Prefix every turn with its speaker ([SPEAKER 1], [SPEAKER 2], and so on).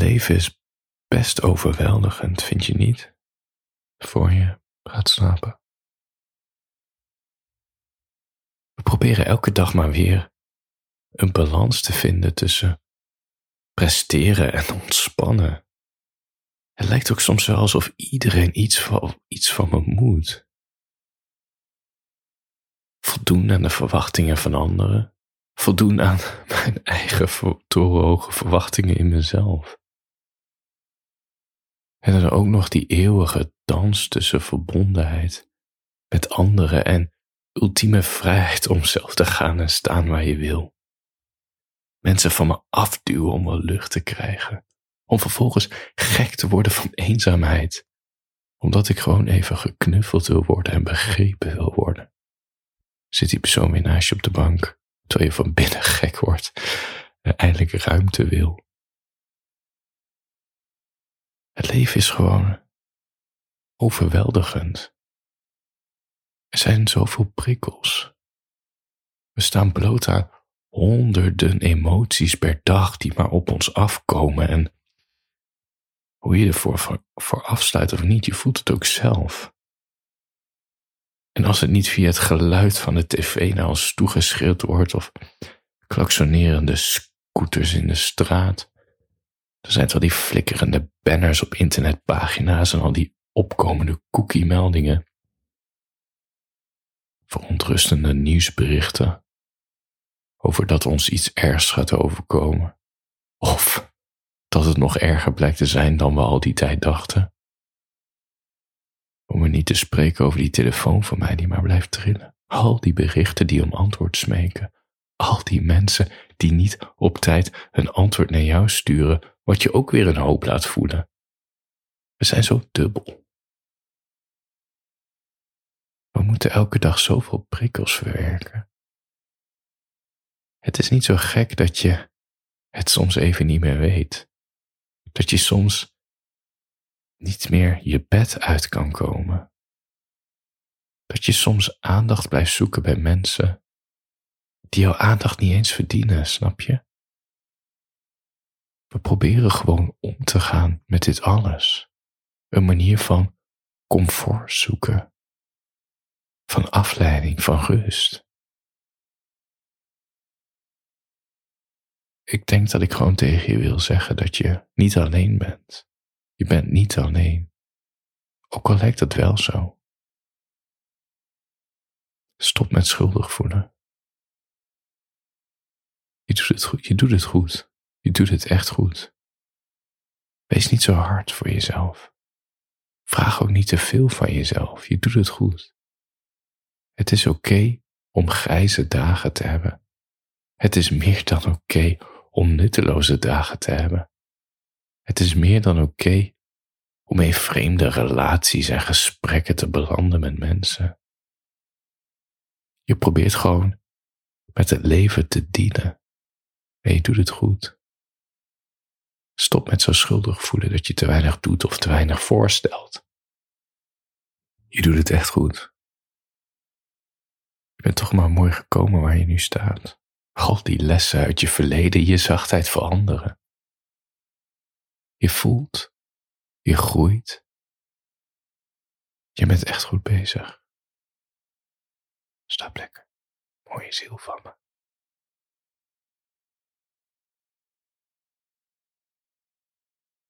[SPEAKER 1] leven is best overweldigend, vind je niet? Voor je gaat slapen. We proberen elke dag maar weer een balans te vinden tussen presteren en ontspannen. Het lijkt ook soms wel alsof iedereen iets van, iets van me moet. Voldoen aan de verwachtingen van anderen. Voldoen aan mijn eigen torenhoge verwachtingen in mezelf. En dan ook nog die eeuwige dans tussen verbondenheid met anderen en ultieme vrijheid om zelf te gaan en staan waar je wil. Mensen van me afduwen om wel lucht te krijgen. Om vervolgens gek te worden van eenzaamheid. Omdat ik gewoon even geknuffeld wil worden en begrepen wil worden. Zit die persoon weer naast je op de bank, terwijl je van binnen gek wordt en eindelijk ruimte wil. Het leven is gewoon overweldigend. Er zijn zoveel prikkels. We staan bloot aan honderden emoties per dag die maar op ons afkomen en hoe je ervoor voor, voor afsluit of niet, je voelt het ook zelf. En als het niet via het geluid van de tv naar ons toegeschreeuwd wordt of klaksonerende scooters in de straat, dan zijn wel die flikkerende banners op internetpagina's en al die opkomende cookie-meldingen. Verontrustende nieuwsberichten over dat ons iets ergs gaat overkomen. Of dat het nog erger blijkt te zijn dan we al die tijd dachten. Om er niet te spreken over die telefoon van mij die maar blijft trillen. Al die berichten die om antwoord smeken. Al die mensen die niet op tijd een antwoord naar jou sturen, wat je ook weer een hoop laat voelen. We zijn zo dubbel. We moeten elke dag zoveel prikkels verwerken. Het is niet zo gek dat je het soms even niet meer weet. Dat je soms niet meer je bed uit kan komen. Dat je soms aandacht blijft zoeken bij mensen die jouw aandacht niet eens verdienen, snap je? We proberen gewoon om te gaan met dit alles. Een manier van comfort zoeken, van afleiding, van rust. Ik denk dat ik gewoon tegen je wil zeggen dat je niet alleen bent. Je bent niet alleen. Ook al lijkt het wel zo. Stop met schuldig voelen. Je doet het goed. Je doet het goed. Je doet het echt goed. Wees niet zo hard voor jezelf. Vraag ook niet te veel van jezelf. Je doet het goed. Het is oké om grijze dagen te hebben. Het is meer dan oké om nutteloze dagen te hebben. Het is meer dan oké om in vreemde relaties en gesprekken te belanden met mensen. Je probeert gewoon met het leven te dienen en je doet het goed. Stop met zo schuldig voelen dat je te weinig doet of te weinig voorstelt. Je doet het echt goed. Je bent toch maar mooi gekomen waar je nu staat. Al die lessen uit je verleden, je zachtheid veranderen. Je voelt, je groeit. Je bent echt goed bezig. Sta lekker. Mooie ziel van me.